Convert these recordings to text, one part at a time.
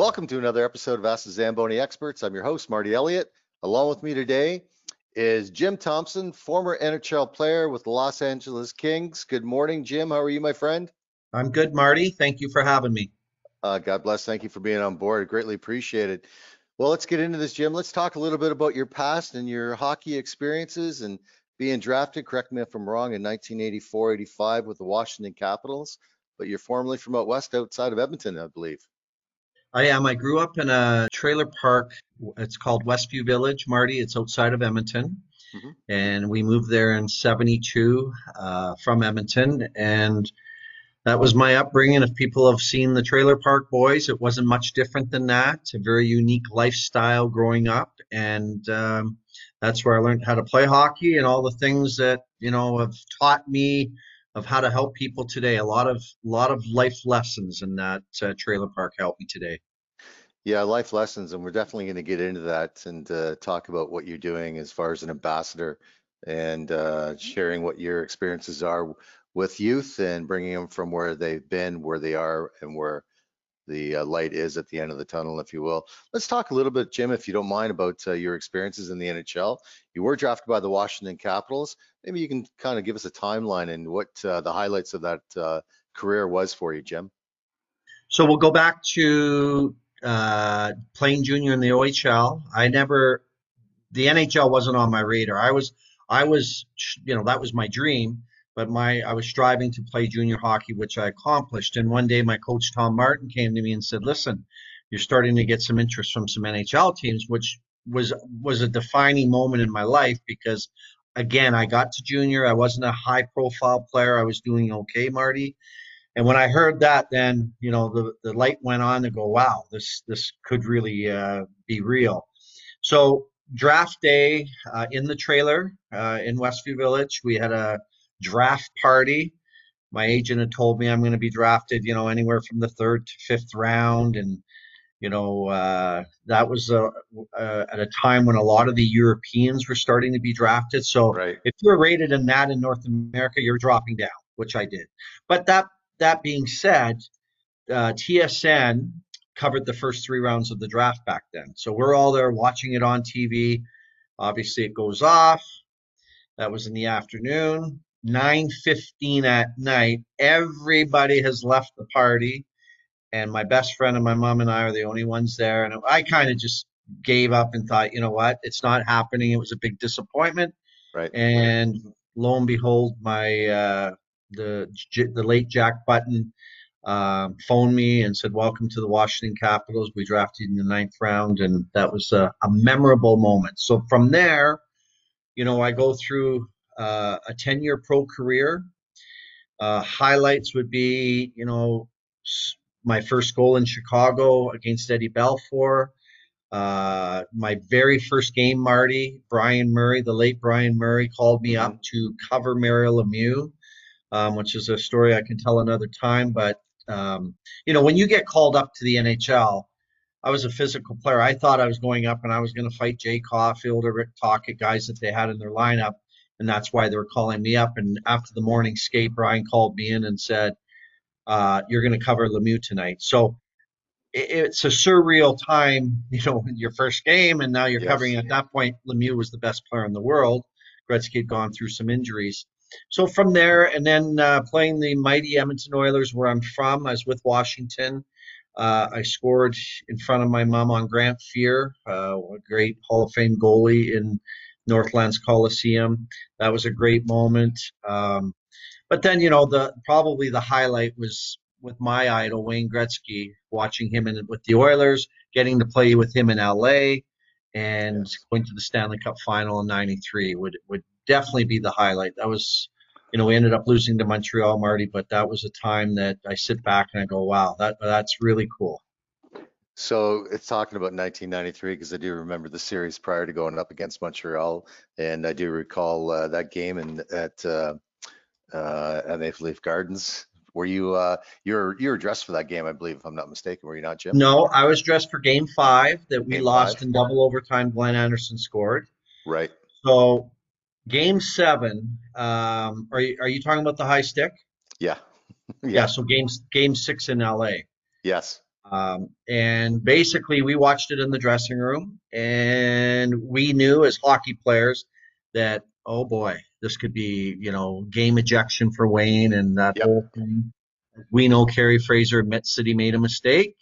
Welcome to another episode of Ask the Zamboni Experts. I'm your host, Marty Elliott. Along with me today is Jim Thompson, former NHL player with the Los Angeles Kings. Good morning, Jim. How are you, my friend? I'm good, Marty. Thank you for having me. Uh, God bless. Thank you for being on board. Greatly appreciated. Well, let's get into this, Jim. Let's talk a little bit about your past and your hockey experiences and being drafted, correct me if I'm wrong, in 1984 85 with the Washington Capitals. But you're formerly from out west outside of Edmonton, I believe. I am. I grew up in a trailer park. It's called Westview Village, Marty. It's outside of Edmonton. Mm-hmm. And we moved there in 72 uh, from Edmonton. And that was my upbringing. If people have seen the Trailer Park Boys, it wasn't much different than that. A very unique lifestyle growing up. And um, that's where I learned how to play hockey and all the things that, you know, have taught me of how to help people today. A lot of lot of life lessons in that uh, trailer park helped me today. Yeah, life lessons, and we're definitely going to get into that and uh, talk about what you're doing as far as an ambassador and uh, sharing what your experiences are with youth and bringing them from where they've been, where they are, and where the uh, light is at the end of the tunnel, if you will. Let's talk a little bit, Jim, if you don't mind, about uh, your experiences in the NHL. You were drafted by the Washington Capitals. Maybe you can kind of give us a timeline and what uh, the highlights of that uh, career was for you, Jim. So we'll go back to uh, playing junior in the OHL. I never, the NHL wasn't on my radar. I was, I was, you know, that was my dream but my I was striving to play junior hockey, which I accomplished. And one day, my coach Tom Martin came to me and said, "Listen, you're starting to get some interest from some NHL teams," which was was a defining moment in my life because, again, I got to junior. I wasn't a high profile player. I was doing okay, Marty. And when I heard that, then you know the the light went on to go, "Wow, this this could really uh, be real." So draft day uh, in the trailer uh, in Westview Village, we had a draft party. My agent had told me I'm going to be drafted, you know, anywhere from the third to fifth round, and you know uh, that was a, a, at a time when a lot of the Europeans were starting to be drafted. So right. if you're rated in that in North America, you're dropping down, which I did. But that that being said, uh, TSN covered the first three rounds of the draft back then. So we're all there watching it on TV. Obviously, it goes off. That was in the afternoon. 9:15 at night. Everybody has left the party, and my best friend and my mom and I are the only ones there. And I kind of just gave up and thought, you know what, it's not happening. It was a big disappointment. Right. And lo and behold, my uh, the the late Jack Button um, phoned me and said, "Welcome to the Washington Capitals. We drafted in the ninth round," and that was a, a memorable moment. So from there, you know, I go through uh, a 10 year pro career. Uh, highlights would be, you know, my first goal in Chicago against Eddie Belfour. Uh, my very first game, Marty, Brian Murray, the late Brian Murray, called me up to cover Mario Lemieux, um, which is a story I can tell another time. But, um, you know, when you get called up to the NHL, I was a physical player. I thought I was going up and I was going to fight Jay Caufield or Rick Tocchet, guys that they had in their lineup and that's why they were calling me up. And after the morning skate, Brian called me in and said, uh, "You're going to cover Lemieux tonight." So it's a surreal time, you know, your first game, and now you're yes. covering. At that point, Lemieux was the best player in the world. Gretzky had gone through some injuries. So from there, and then uh, playing the mighty Edmonton Oilers, where I'm from, I was with Washington. Uh, I scored in front of my mom on Grant Fuhr, uh, a great Hall of Fame goalie in Northlands Coliseum. That was a great moment. Um, but then, you know, the probably the highlight was with my idol Wayne Gretzky, watching him in with the Oilers, getting to play with him in LA, and yes. going to the Stanley Cup final in '93 would would definitely be the highlight. That was, you know, we ended up losing to Montreal, Marty, but that was a time that I sit back and I go, wow, that that's really cool. So it's talking about 1993 because I do remember the series prior to going up against Montreal, and I do recall uh, that game in, at uh, uh, at Maple Leaf Gardens. Were you uh, you're you were dressed for that game, I believe, if I'm not mistaken. Were you not, Jim? No, I was dressed for Game Five that we game lost five. in double overtime. Glenn Anderson scored. Right. So Game Seven. Um, are you are you talking about the high stick? Yeah. yeah. yeah. So game game six in LA. Yes Um, and basically, we watched it in the dressing room, and we knew as hockey players that oh boy, this could be you know game ejection for Wayne and that Yep. whole thing. We know Kerry Fraser admits that he made a mistake,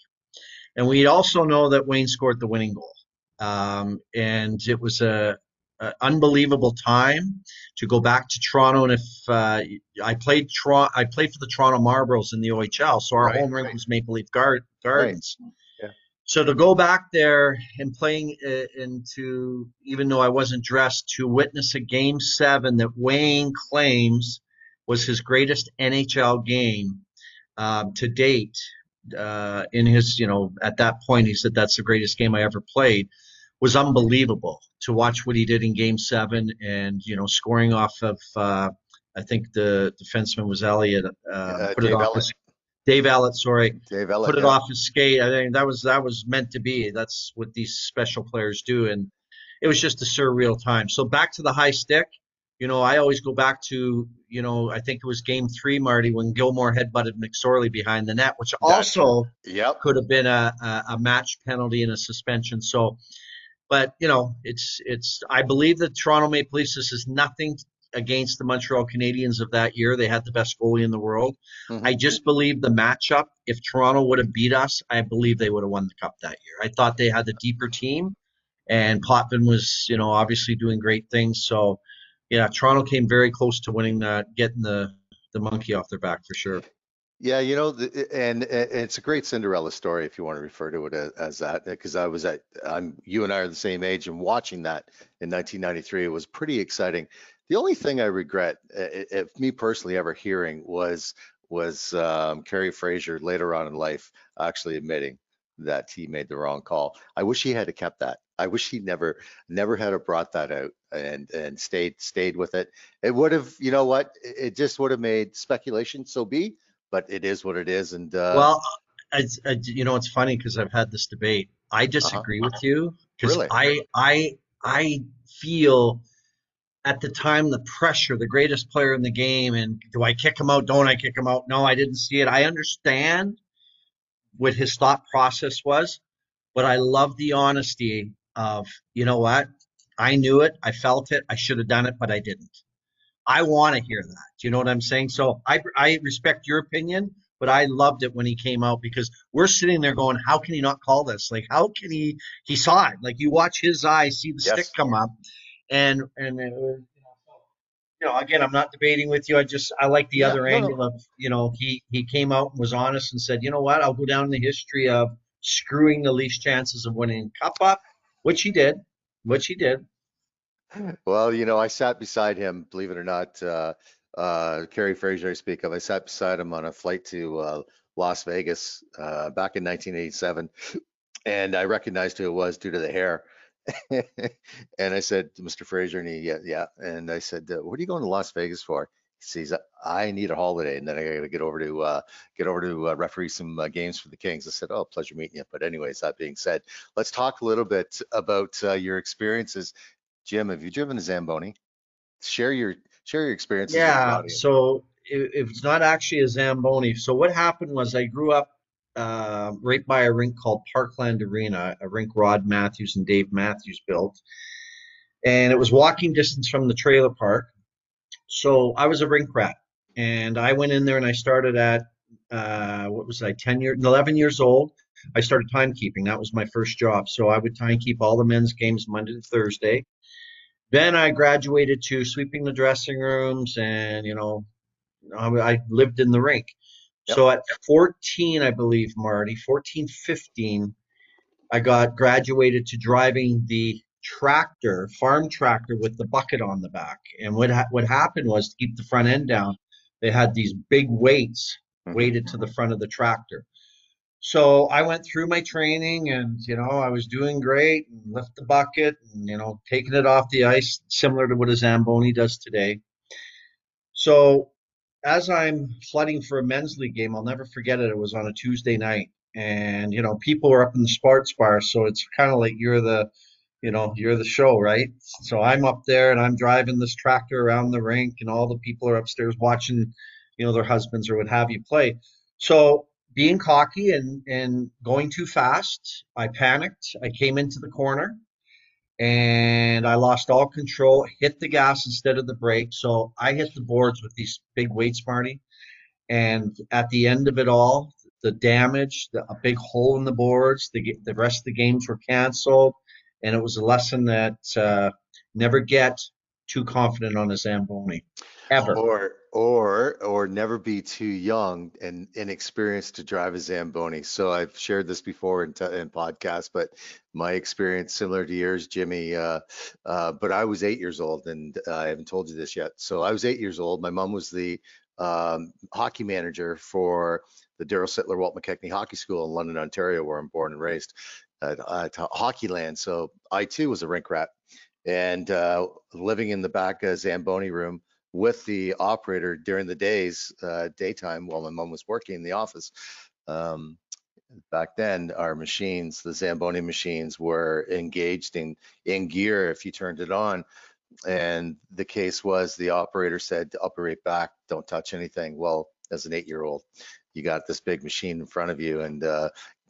and we also know that Wayne scored the winning goal. Um, and it was a, a unbelievable time to go back to Toronto. And if uh, I played Toronto, I played for the Toronto Marlboros in the OHL, so our Right, home rink right. was Maple Leaf Gar- Gardens. Yeah. So to go back there and playing uh, into, even though I wasn't dressed, to witness a game seven that Wayne claims was his greatest NHL game um, to date. Uh, in his, you know, at that point, he said that's the greatest game I ever played. Was unbelievable to watch what he did in Game Seven, and you know, scoring off of. Uh, I think the defenseman was Elliott. Uh, Uh, put it Dave off Ellett. his, Dave Ellett, sorry Dave Ellett. put it yeah. off his skate. I think that was that was meant to be. That's what these special players do, and it was just a surreal time. So back to the high stick. You know, I always go back to you know I think it was Game Three, Marty, when Gilmour headbutted McSorley behind the net, which also Yep. could have been a, a, a match penalty and a suspension. So, but you know, it's it's. I believe that Toronto Maple Leafs. This is nothing against the Montreal Canadiens of that year. They had the best goalie in the world. Mhm. I just believe the matchup. If Toronto would have beat us, I believe they would have won the cup that year. I thought they had the deeper team, and Potvin was, you know, obviously doing great things. So, yeah, Toronto came very close to winning that, getting the the monkey off their back for sure. Yeah, you know, the, and, and it's a great Cinderella story if you want to refer to it as, as that, eh, because I was at, I'm, you and I are the same age, and watching that in 1993, it was pretty exciting. The only thing I regret, eh, eh, if me personally ever hearing, was was um, Kerry Fraser later on in life actually admitting that he made the wrong call. I wish he had kept that. I wish he never never had brought that out and and stayed stayed with it. It would have, you know what? It just would have made speculation so be but it is what it is. And uh, Well, I, I, you know, it's funny because I've had this debate. I disagree with you because Really? I, I, I feel at the time the pressure, the greatest player in the game, and do I kick him out? Don't I kick him out? No, I didn't see it. I understand what his thought process was, but I love the honesty of, you know what? I knew it. I felt it. I should have done it, but I didn't. I want to hear that. Do you know what I'm saying? So I, I respect your opinion, but I loved it when he came out because we're sitting there going, how can he not call this? Like, how can he? He saw it. Like you watch his eyes, see the Yes. stick come up, and and it was, you know, so, you know, again, I'm not debating with you. I just I like the Yeah, other no, no. angle of, you know, he he came out and was honest and said, you know what, I'll go down in the history of screwing the least chances of winning cup up, which he did, which he did. Well, you know, I sat beside him, believe it or not, uh, uh, Kerry Fraser I speak of. I sat beside him on a flight to uh, Las Vegas uh, back in 1987, and I recognized who it was due to the hair. and I said, Mr. Fraser, and he, yeah, yeah. And I said, uh, what are you going to Las Vegas for? He says, I need a holiday, and then I got to get over to uh, get over to uh, referee some uh, games for the Kings. I said, oh, pleasure meeting you. But anyways, that being said, let's talk a little bit about uh, your experiences. Jim, have you driven a Zamboni? Share your share your the Yeah, so it, it's not actually a Zamboni. So what happened was I grew up uh, right by a rink called Parkland Arena, a rink Rod Matthews and Dave Matthews built, and it was walking distance from the trailer park. So I was a rink rat, and I went in there and I started at uh, what was I, 10 years, 11 years old. I started timekeeping. That was my first job. So I would timekeep all the men's games Monday to Thursday. Then I graduated to sweeping the dressing rooms and, you know, I, I lived in the rink. Yep. So at 14, I believe, Marty, 14, 15, I got graduated to driving the tractor, farm tractor with the bucket on the back. And what ha- what happened was to keep the front end down, they had these big weights Mhm. weighted to the front of the tractor. So I went through my training and, you know, I was doing great and lift the bucket and, you know, taking it off the ice, similar to what a Zamboni does today. So as I'm flooding for a men's league game, I'll never forget it. It was on a Tuesday night and, you know, people were up in the sports bar. So it's kind of like you're the, you know, you're the show, right? So I'm up there and I'm driving this tractor around the rink and all the people are upstairs watching, you know, their husbands or what have you play. So being cocky and and going too fast, I panicked. I came into the corner and I lost all control, hit the gas instead of the brake. So I hit the boards with these big weights, Marty. And at the end of it all, the damage, the, a big hole in the boards, the, the rest of the games were canceled. And it was a lesson that uh, never get too confident on a Zamboni, ever. Or or or never be too young and inexperienced to drive a Zamboni. So I've shared this before in, in podcasts, but my experience similar to yours, Jimmy. Uh, uh, but I was eight years old, and uh, I haven't told you this yet. So I was eight years old. My mom was the um, hockey manager for the Daryl Sittler Walt McKechnie Hockey School in London, Ontario, where I'm born and raised at, at Hockeyland. So I too was a rink rat and uh, living in the back Zamboni room with the operator during the days, uh, daytime, while my mom was working in the office. Um, back then, our machines, the Zamboni machines, were engaged in in gear if you turned it on. And the case was the operator said to operate back, don't touch anything. Well, as an eight-year-old, you got this big machine in front of you, and uh,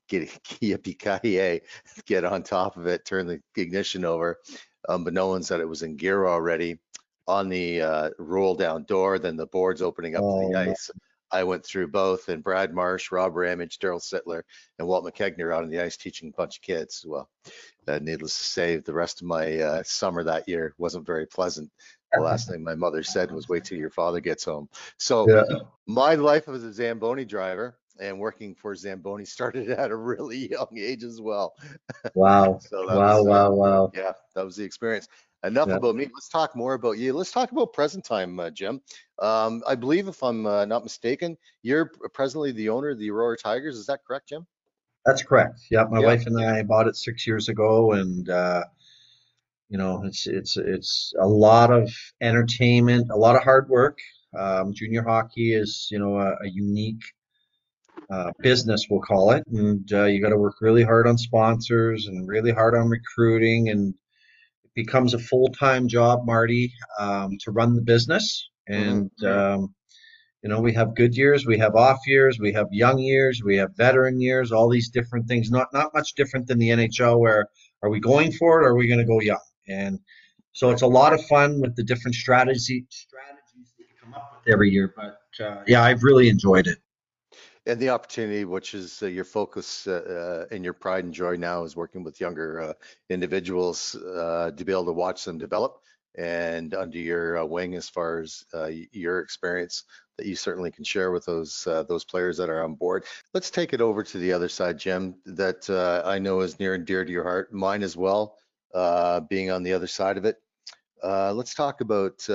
get get on top of it, turn the ignition over, um, but no one said it was in gear already on the uh, roll down door, then the boards opening up oh, to the ice. I went through both, and Brad Marsh, Rob Ramage, Daryl Sittler, and Walt McKechnie are out on the ice teaching a bunch of kids. Well, uh, needless to say, the rest of my uh, summer that year wasn't very pleasant. The last thing my mother said was, "Wait till your father gets home." So, yeah. my life as a Zamboni driver and working for Zamboni started at a really young age as well. Wow. so wow, was, uh, wow, wow. Yeah, that was the experience. Enough yeah. about me. Let's talk more about you. Let's talk about present time, uh, Jim. Um, I believe, if I'm uh, not mistaken, you're presently the owner of the Aurora Tigers. Is that correct, Jim? That's correct. Yeah, my yeah. wife and I bought it six years ago, and uh, you know, it's it's it's a lot of entertainment, a lot of hard work. Um, junior hockey is, you know, a, a unique uh, business, we'll call it, and uh, you got to work really hard on sponsors and really hard on recruiting and it becomes a full-time job, Marty, um, to run the business. And mm-hmm. um, you know, we have good years, we have off years, we have young years, we have veteran years, all these different things. Not not much different than the NHL, where are we going for it, or are we going to go young? And so it's a lot of fun with the different strategy strategies that you come up with every year. But uh, yeah, I've really enjoyed it and the opportunity, which is uh, your focus uh, uh, and your pride and joy now, is working with younger uh, individuals uh, to be able to watch them develop and under your wing as far as your experience that you certainly can share with those those players that are on board. Let's take it over to the other side, Jim, that I know is near and dear to your heart, mine as well, being on the other side of it. let's talk about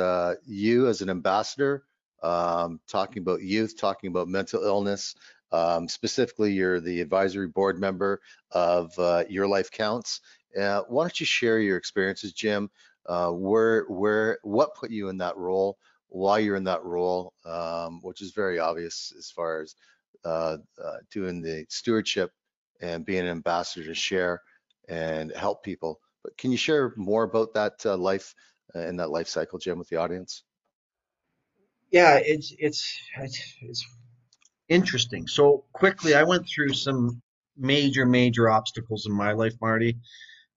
you as an ambassador um, talking about youth, talking about mental illness. Um, specifically, you're the advisory board member of uh, Your Life Counts. Uh, why don't you share your experiences, Jim? Uh, where, where, what put you in that role? Why you're in that role, um, which is very obvious as far as uh, uh, doing the stewardship and being an ambassador to share and help people. But can you share more about that uh, life and that life cycle, Jim, with the audience? Yeah, it's it's it's, it's interesting. So quickly, I went through some major major obstacles in my life, Marty.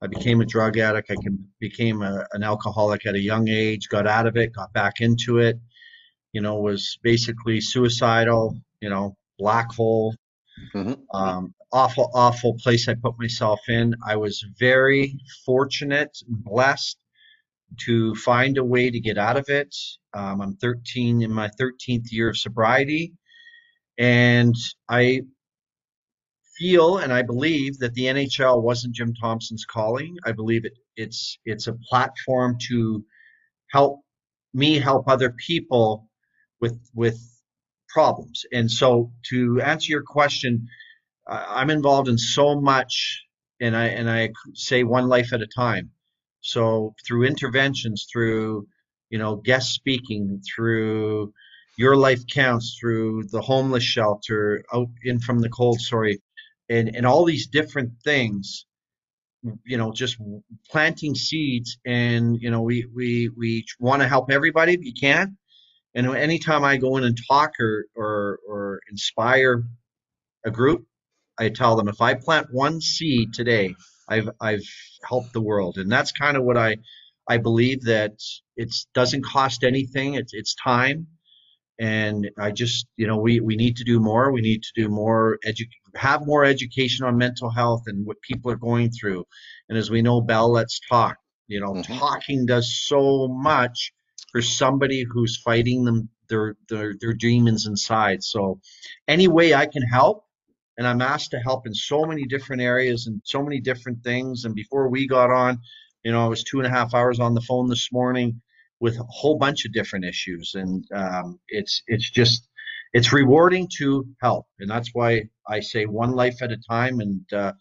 I became a drug addict. I can, became a, an alcoholic at a young age. Got out of it. Got back into it. You know, was basically suicidal. You know, black hole. Mm-hmm. Um, awful, awful place I put myself in. I was very fortunate, blessed to find a way to get out of it. Um, I'm 13 in my 13th year of sobriety, and I feel and I believe that the NHL wasn't Jim Thompson's calling. I believe it, it's it's a platform to help me help other people with with problems. And so to answer your question, I'm involved in so much, and I and I say one life at a time. So through interventions, through you know guest speaking, through your life counts, through the homeless shelter, out in from the cold, sorry, and and all these different things, you know, just planting seeds, and you know we we we want to help everybody if you can. And anytime I go in and talk or or or inspire a group, I tell them if I plant one seed today, I've I've helped the world, and that's kind of what I I believe that it doesn't cost anything. It's it's time, and I just you know we we need to do more. We need to do more edu- have more education on mental health and what people are going through. And as we know, Bell, let's talk. You know, Mhm. talking does so much for somebody who's fighting them their their their demons inside. So any way I can help, and I'm asked to help in so many different areas and so many different things. And before we got on, you know, I was two and a half hours on the phone this morning with a whole bunch of different issues, and um, it's it's just it's rewarding to help, and that's why I say one life at a time. And uh,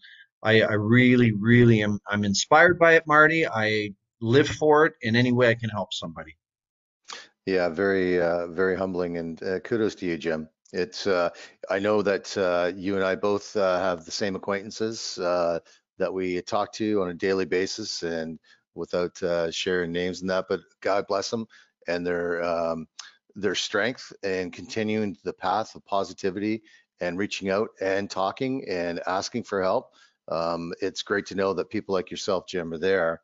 I, I really, really am I'm inspired by it, Marty. I live for it in any way I can help somebody. Yeah, very, uh, very humbling and uh, kudos to you, Jim. It's, uh, I know that uh, you and I both uh, have the same acquaintances uh, that we talk to on a daily basis and without uh, sharing names and that, but God bless them and their, um, their strength and continuing the path of positivity and reaching out and talking and asking for help. Um, it's great to know that people like yourself, Jim, are there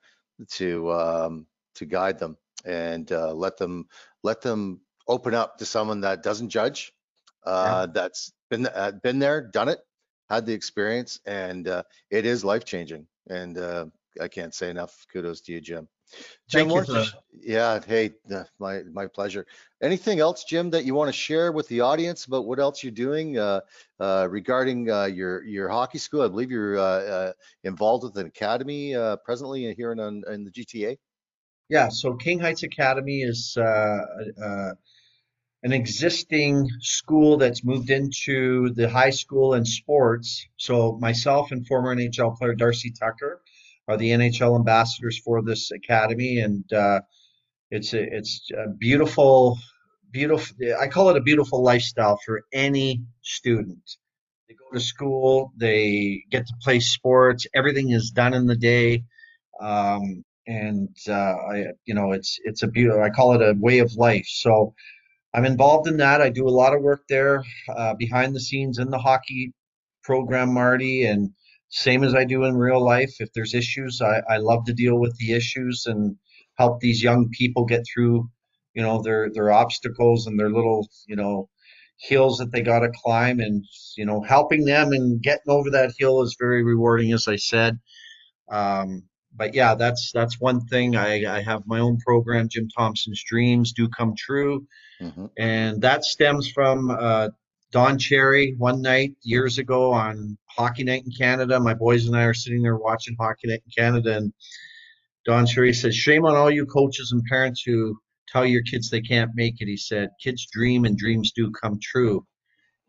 to, um, to guide them and uh, let them let them open up to someone that doesn't judge, uh, that's been uh, been there, done it, had the experience, and uh, it is life changing. And uh, I can't say enough kudos to you, Jim. Jim, Thank you why for don't you sh- yeah, hey, uh, my my pleasure. Anything else, Jim, that you want to share with the audience about what else you're doing uh, uh, regarding uh, your your hockey school? I believe you're uh, uh, involved with an academy uh, presently here in, in the GTA. Yeah, so King Heights Academy is uh, uh, an existing school that's moved into the high school and sports. So myself and former NHL player Darcy Tucker are the NHL ambassadors for this academy, and uh, it's a, it's a beautiful, beautiful. I call it a beautiful lifestyle for any student. They go to school, they get to play sports. Everything is done in the day. Um, and uh, I, you know, it's it's a beautiful. I call it a way of life. So I'm involved in that. I do a lot of work there uh, behind the scenes in the hockey program, Marty, and same as I do in real life. If there's issues, I, I love to deal with the issues and help these young people get through, you know, their their obstacles and their little, you know, hills that they got to climb, and you know, helping them and getting over that hill is very rewarding, as I said. Um, but yeah, that's that's one thing. I, I have my own program, Jim Thompson's Dreams Do Come True, Mhm. and that stems from uh, Don Cherry one night years ago on Hockey Night in Canada. My boys and I are sitting there watching Hockey Night in Canada, and Don Cherry says, "Shame on all you coaches and parents who tell your kids they can't make it." He said, "Kids dream and dreams do come true."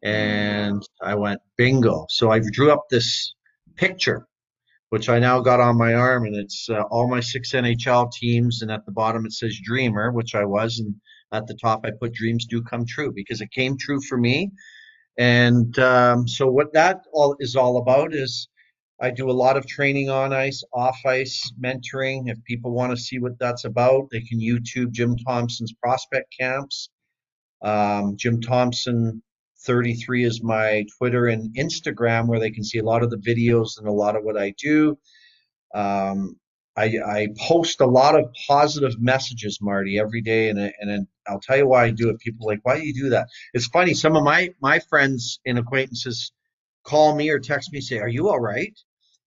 And I went, bingo. So I drew up this picture which I now got on my arm, and it's uh, all my six NHL teams. And at the bottom it says Dreamer, which I was, and at the top I put Dreams Do Come True because it came true for me. And um, so what that all is all about is I do a lot of training on ice, off ice, mentoring. If people want to see what that's about, they can YouTube Jim Thompson's prospect camps. Um, Jim Thompson 33 is my Twitter and Instagram, where they can see a lot of the videos and a lot of what I do. Um, I, I post a lot of positive messages, Marty, every day, and and then I'll tell you why I do it. People like, why do you do that? It's funny. Some of my my friends and acquaintances call me or text me, say, "Are you all right?"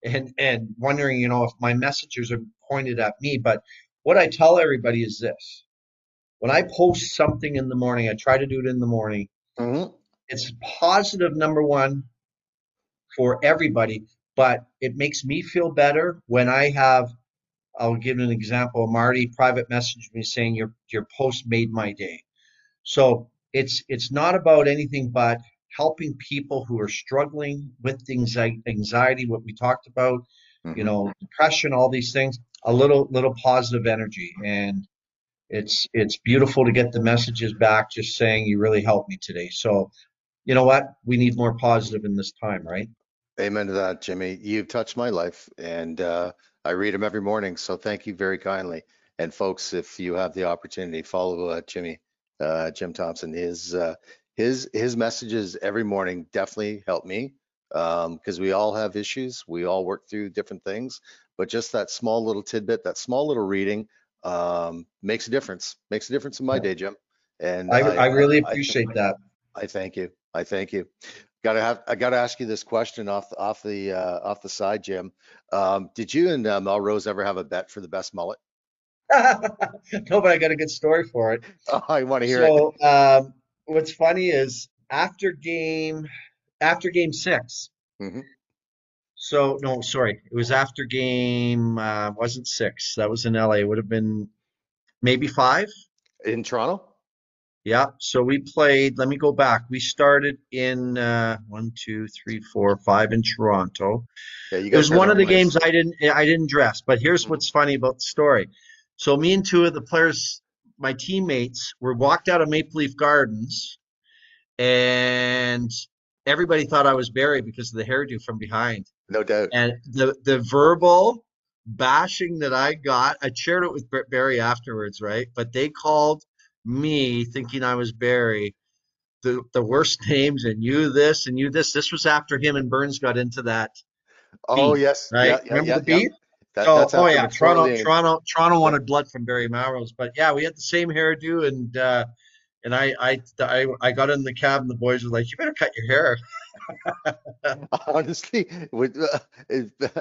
And and wondering, you know, if my messages are pointed at me. But what I tell everybody is this: when I post something in the morning, I try to do it in the morning Mhm. It's positive number one for everybody but it makes me feel better when i have i'll give an example. Marty private messaged me saying your your post made my day. So it's it's not about anything but helping people who are struggling with things like anxiety what we talked about you Mhm. know depression all these things a little little positive energy. And it's it's beautiful to get the messages back just saying you really helped me today. So you know what we need more positive in this time right Amen to that, Jimmy. You've touched my life, and uh, I read them every morning. So thank you very kindly. And folks, if you have the opportunity, follow uh, Jimmy, uh, Jim Thompson. His uh, his his messages every morning definitely help me because um, we all have issues. We all work through different things, but just that small little tidbit, that small little reading um, makes a difference. Makes a difference in my day, Jim. And I, I, I really appreciate I, that. I thank you. I thank you. Gotta have. I gotta ask you this question off off the uh, off the side, Jim. Um, did you and uh, Melrose ever have a bet for the best mullet? no, but I got a good story for it. Oh, I want to hear so, it. Um, what's funny is after game after game 6 mm-hmm. So no, sorry, it was after game uh, wasn't six. That was in LA. It would have been maybe five in Toronto. Yeah. So we played. Let me go back. We started in uh, one, two, three, four, five in Toronto. Yeah, you it was one of the nice. games I didn't I didn't dress. But here's mm-hmm. what's funny about the story. So me and two of the players, my teammates, were walked out of Maple Leaf Gardens, and everybody thought I was Barry because of the hairdo from behind. No doubt. And the the verbal bashing that I got, I shared it with Barry afterwards, right? But they called me thinking I was Barry the the worst names and you this and you this. This was after him and Burns got into that. Oh beat, yes, right. Yeah, Remember yeah, the beat? That, so, oh yeah, Toronto, Toronto, Toronto wanted blood from Barry Melrose, but yeah, we had the same hairdo, and uh, and I, I, I, I got in the cab, and the boys were like, "You better cut your hair." Honestly, uh,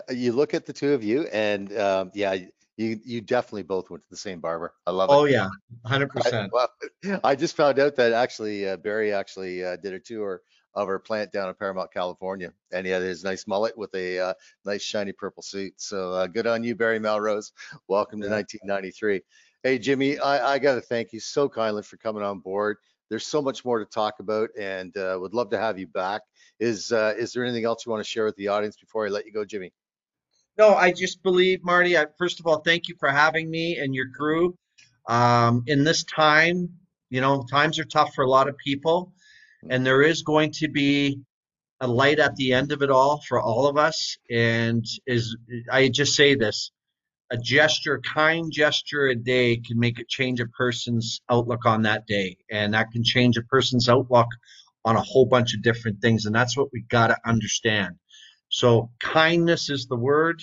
you look at the two of you, and um, yeah, you you definitely both went to the same barber. I love it. Oh yeah, hundred percent. I just found out that actually uh, Barry actually uh, did a tour of our plant down in Paramount, California, and he had his nice mullet with a uh, nice shiny purple suit. So uh, good on you, Barry Melrose. Welcome to 1993. Hey Jimmy, I, I got to thank you so kindly for coming on board. There's so much more to talk about, and uh, would love to have you back. Is uh, is there anything else you want to share with the audience before I let you go, Jimmy? No, I just believe, Marty. I, first of all, thank you for having me and your crew. Um, in this time, you know, times are tough for a lot of people, and there is going to be a light at the end of it all for all of us. And is I just say this: a gesture, kind gesture a day can make it change a person's outlook on that day, and that can change a person's outlook on a whole bunch of different things. And that's what we got to understand. So kindness is the word.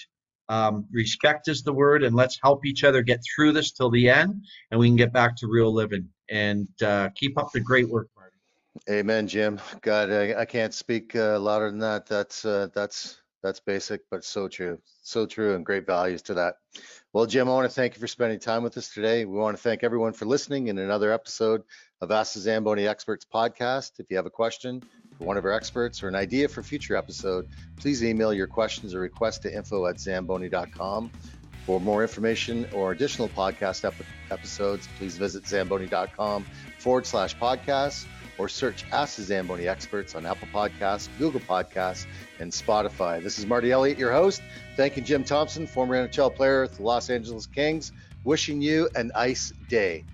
Um, respect is the word, and let's help each other get through this till the end, and we can get back to real living. And uh, keep up the great work, Marty. Amen, Jim. God, I, I can't speak uh, louder than that. That's uh, that's that's basic, but so true, so true, and great values to that. Well, Jim, I want to thank you for spending time with us today. We want to thank everyone for listening in another episode of Ask the Zamboni Experts podcast. If you have a question one of our experts or an idea for future episode, please email your questions or requests to info at zamboni.com. For more information or additional podcast ep- episodes, please visit zamboni.com forward slash podcast or search Ask the Zamboni Experts on Apple Podcasts, Google Podcasts, and Spotify. This is Marty Elliott, your host. Thanking Jim Thompson, former NHL player with the Los Angeles Kings. Wishing you an ice day.